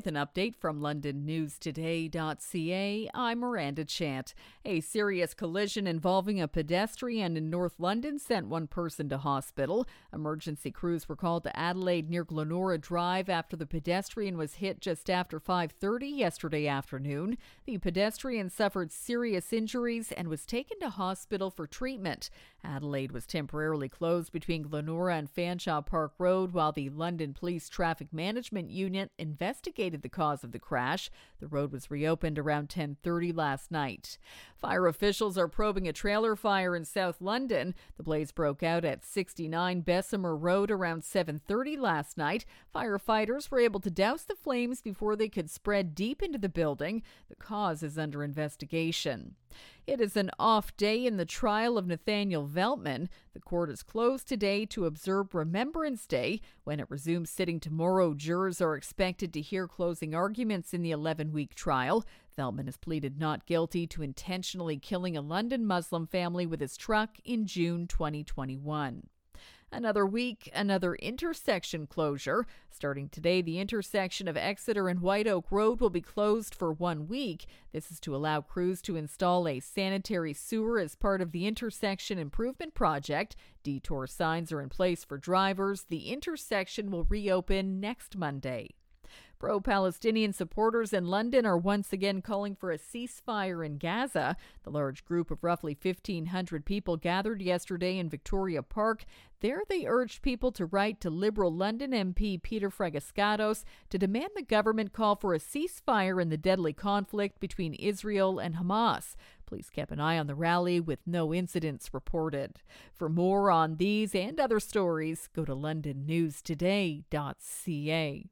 With an update from LondonNewsToday.ca, I'm Miranda Chant. A serious collision involving a pedestrian in North London sent one person to hospital. Emergency crews were called to Adelaide near Glenora Drive after the pedestrian was hit just after 5:30 yesterday afternoon. The pedestrian suffered serious injuries and was taken to hospital for treatment. Adelaide was temporarily closed between Glenora and Fanshawe Park Road while the London Police Traffic Management Unit investigated the cause of the crash. The road was reopened around 10:30 last night. Fire officials are probing a trailer fire in South London. The blaze broke out at 69 Bessemer Road around 7:30 last night. Firefighters were able to douse the flames before they could spread deep into the building. The cause is under investigation. It is an off day in the trial of Nathaniel Veltman. The court is closed today to observe Remembrance Day. When it resumes sitting tomorrow, jurors are expected to hear closing arguments in the 11 week trial. Veltman has pleaded not guilty to intentionally killing a London Muslim family with his truck in June 2021. Another week, another intersection closure. Starting today, the intersection of Exeter and White Oak Road will be closed for one week. This is to allow crews to install a sanitary sewer as part of the intersection improvement project. Detour signs are in place for drivers. The intersection will reopen next Monday. Pro Palestinian supporters in London are once again calling for a ceasefire in Gaza. The large group of roughly 1,500 people gathered yesterday in Victoria Park. There, they urged people to write to Liberal London MP Peter Fragiskatos to demand the government call for a ceasefire in the deadly conflict between Israel and Hamas. Police kept an eye on the rally with no incidents reported. For more on these and other stories, go to londonnewstoday.ca.